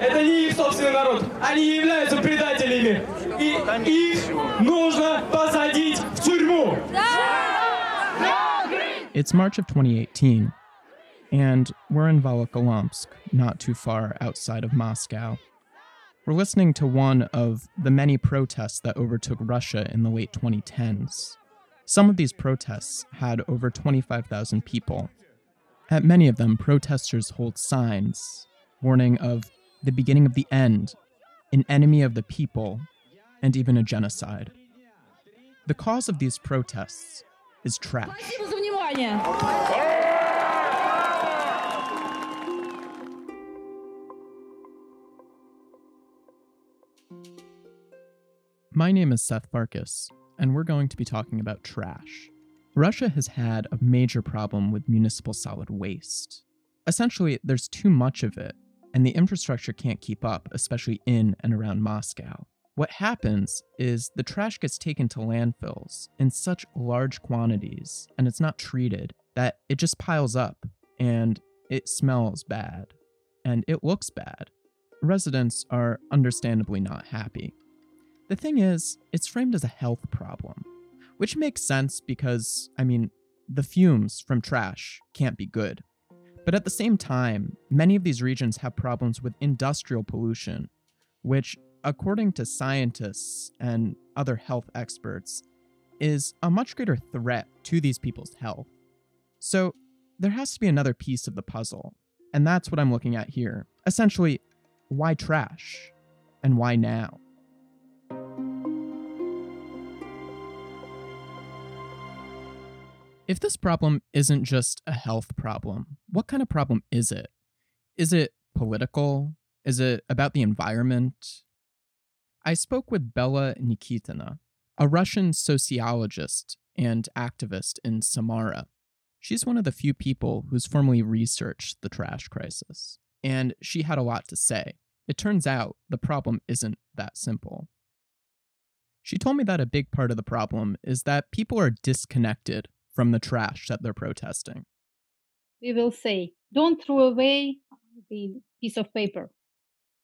Это не их собственный народ. Они являются предателями. И их нужно посадить в тюрьму. It's March of 2018, and we're in Volokolamsk, not too far outside of Moscow. We're listening to one of the many protests that overtook Russia in the late 2010s. Some of these protests had over 25,000 people, at many of them, protesters hold signs warning of the beginning of the end, an enemy of the people, and even a genocide. The cause of these protests is trash. My name is Seth Farkas, and we're going to be talking about trash. Russia has had a major problem with municipal solid waste. Essentially, there's too much of it, and the infrastructure can't keep up, especially in and around Moscow. What happens is the trash gets taken to landfills in such large quantities and it's not treated that it just piles up and it smells bad and it looks bad. Residents are understandably not happy. The thing is, it's framed as a health problem, which makes sense because, I mean, the fumes from trash can't be good. But at the same time, many of these regions have problems with industrial pollution, which according to scientists and other health experts, is a much greater threat to these people's health. So there has to be another piece of the puzzle, and that's what I'm looking at here. Essentially, why trash? And why now? If this problem isn't just a health problem, what kind of problem is it? Is it political? Is it about the environment? I spoke with Bella Nikitina, a Russian sociologist and activist in Samara. She's one of the few people who's formally researched the trash crisis, and she had a lot to say. It turns out the problem isn't that simple. She told me that a big part of the problem is that people are disconnected from the trash that they're protesting. We will say, don't throw away the piece of paper.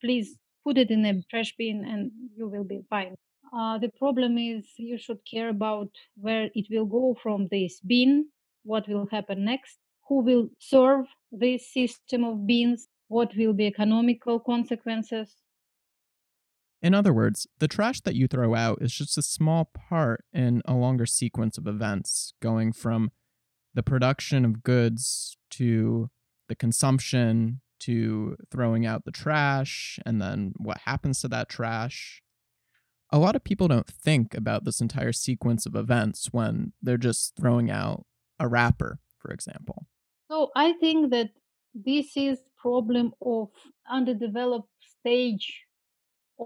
Please put it in a trash bin and you will be fine. Uh, the problem is you should care about where it will go from this bin, what will happen next, who will serve this system of bins, what will be economical consequences. In other words, the trash that you throw out is just a small part in a longer sequence of events, going from the production of goods to the consumption to throwing out the trash and then what happens to that trash. A lot of people don't think about this entire sequence of events when they're just throwing out a wrapper, for example. So I think that this is problem of underdeveloped stage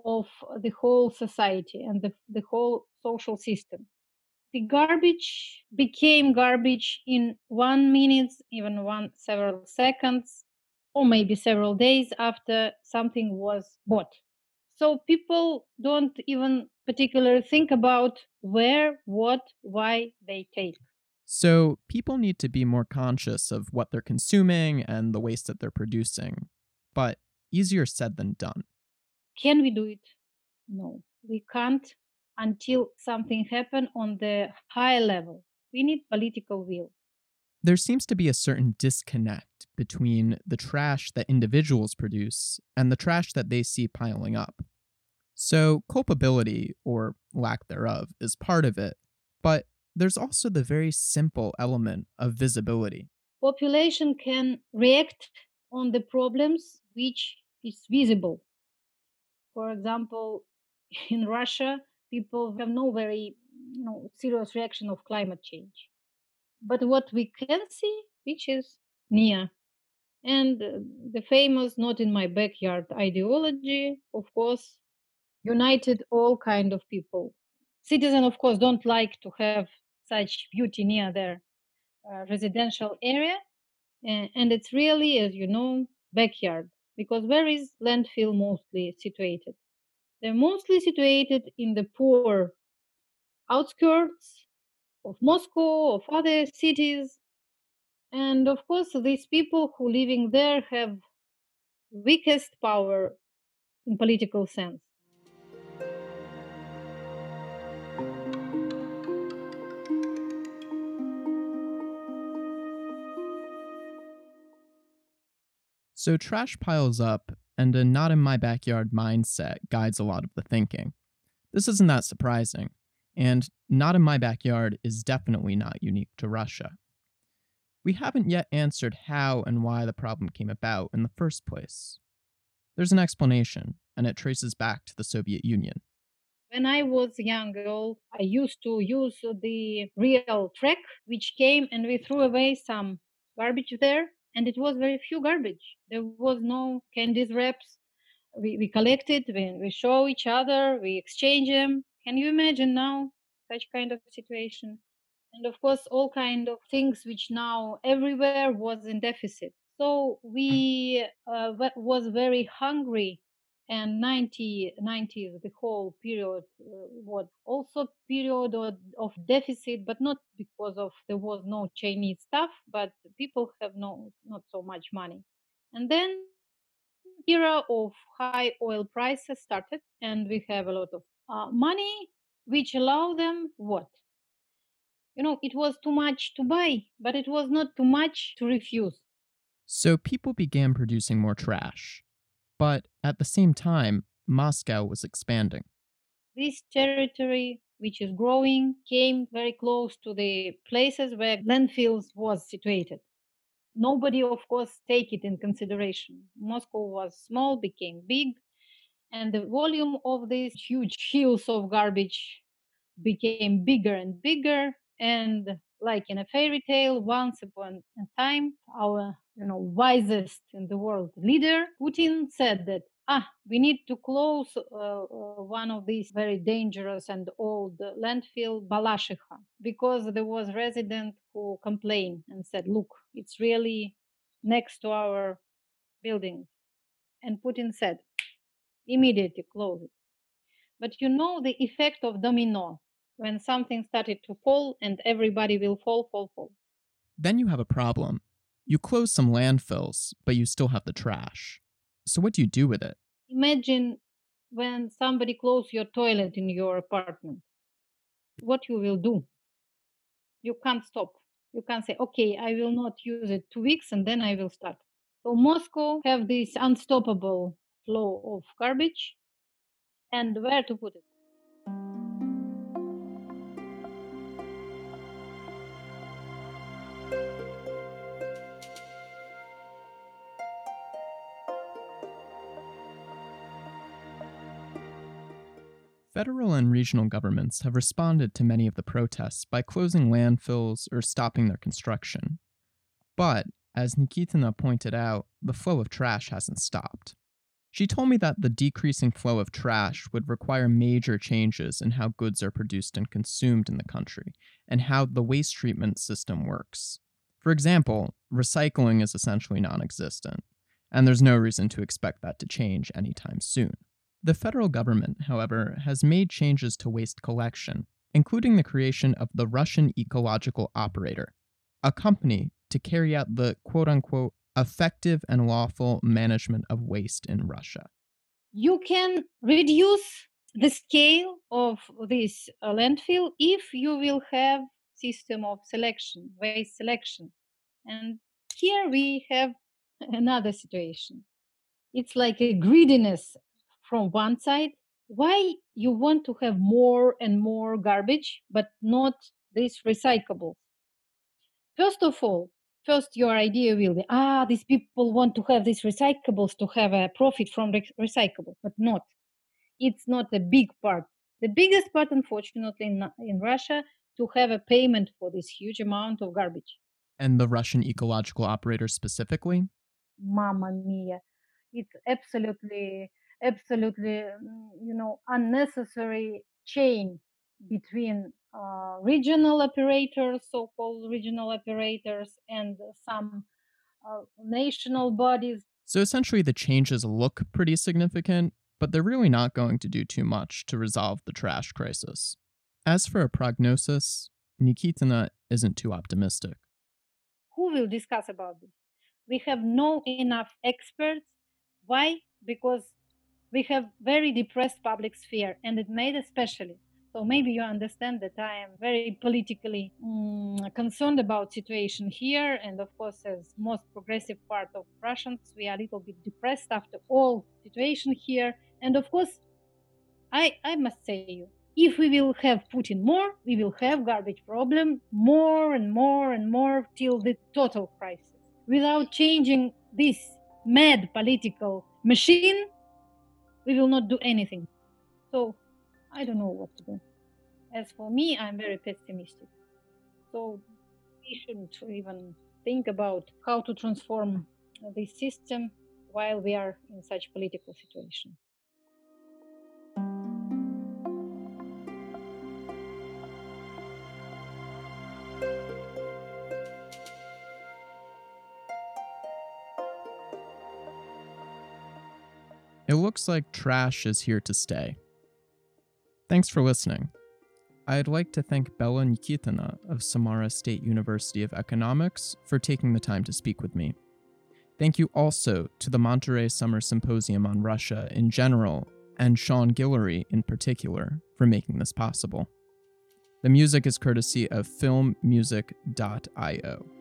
of the whole society and the, the whole social system. The garbage became garbage in one minute, even one several seconds, or maybe several days after something was bought. So people don't even particularly think about where, what, why they take. So people need to be more conscious of what they're consuming and the waste that they're producing. But easier said than done. Can we do it? No, we can't until something happens on the high level. We need political will there seems to be a certain disconnect between the trash that individuals produce and the trash that they see piling up. So, culpability, or lack thereof, is part of it, but there's also the very simple element of visibility. Population can react on the problems which is visible. For example, in Russia, people have no very you know, serious reaction of climate change but what we can see, which is near. And uh, the famous not in my backyard ideology, of course, united all kind of people. Citizens, of course, don't like to have such beauty near their uh, residential area. and it's really, as you know, backyard. Because where is landfill mostly situated? They're mostly situated in the poor outskirts of Moscow, of other cities. And of course, these people who living there have weakest power in political sense. So trash piles up, and a not in my backyard mindset guides a lot of the thinking. This isn't that surprising, and not in my backyard is definitely not unique to Russia. We haven't yet answered how and why the problem came about in the first place. There's an explanation, and it traces back to the Soviet Union. When I was a young girl, I used to use the real track, which came and we threw away some garbage there and it was very few garbage. There was no candies wraps. We, we collected, we, we show each other, we exchange them. Can you imagine now such kind of situation? And of course, all kind of things which now everywhere was in deficit. So we uh, was very hungry and 90 90s the whole period uh, was also period of, of, deficit but not because of there was no chinese stuff but people have no not so much money. And then era of high oil prices started and we have a lot of uh, money which allow them what? You know it was too much to buy but it was not too much to refuse. So people began producing more trash but at the same time, Moscow was expanding. This territory, which is growing, came very close to the places where landfills was situated. Nobody, of course, take it in consideration. Moscow was small, became big, and the volume of these huge hills of garbage became bigger and bigger. And like in a fairy tale, once upon a time, our you know wisest in the world leader Putin said that ah we need to close uh, uh, one of these very dangerous and old landfill Balashikha because there was resident who complained and said look it's really next to our buildings and Putin said immediately close it. But you know the effect of domino when something started to fall and everybody will fall fall fall then you have a problem you close some landfills, but you still have the trash. So what do you do with it? Imagine when somebody close your toilet in your apartment. What you will do? You can't stop. You can't say, okay, I will not use it two weeks and then I will start. So Moscow have this unstoppable flow of garbage and where to put it. Federal and regional governments have responded to many of the protests by closing landfills or stopping their construction. But, as Nikitina pointed out, the flow of trash hasn't stopped. She told me that the decreasing flow of trash would require major changes in how goods are produced and consumed in the country, and how the waste treatment system works. For example, recycling is essentially non existent, and there's no reason to expect that to change anytime soon. The federal government, however, has made changes to waste collection, including the creation of the Russian Ecological Operator, a company to carry out the quote unquote effective and lawful management of waste in Russia. You can reduce the scale of this uh, landfill if you will have system of selection, waste selection. And here we have another situation. It's like a greediness from one side why you want to have more and more garbage but not this recyclable? First of all first your idea will be ah these people want to have these recyclables to have a profit from re- recyclables but not. It's not a big part. The biggest part unfortunately in, in russia to have a payment for this huge amount of garbage. And the russian ecological operator specifically? Mamma mia. It's absolutely absolutely mm, you know unnecessary chain between uh, regional operators so-called regional operators and some uh, national bodies. So essentially the changes look pretty significant but they're really not going to do too much to resolve the trash crisis. As for a prognosis nikitina isn't too optimistic. Who will discuss about this? We have no enough experts. Why? Because we have very depressed public sphere, and it made especially. So maybe you understand that I am very politically mm, concerned about situation here, and of course, as most progressive part of Russians, we are a little bit depressed after all situation here. And of course, I I must say you, if we will have Putin more, we will have garbage problem more and more and more till the total crisis. Without changing this mad political machine, we will not do anything. So I don't know what to do. As for me, I'm very pessimistic. So we shouldn't even think about how to transform this system while we are in such political situation. Looks like trash is here to stay. Thanks for listening. I'd like to thank Bella Nikitina of Samara State University of Economics for taking the time to speak with me. Thank you also to the Monterey Summer Symposium on Russia in general and Sean Guillory in particular for making this possible. The music is courtesy of filmmusic.io.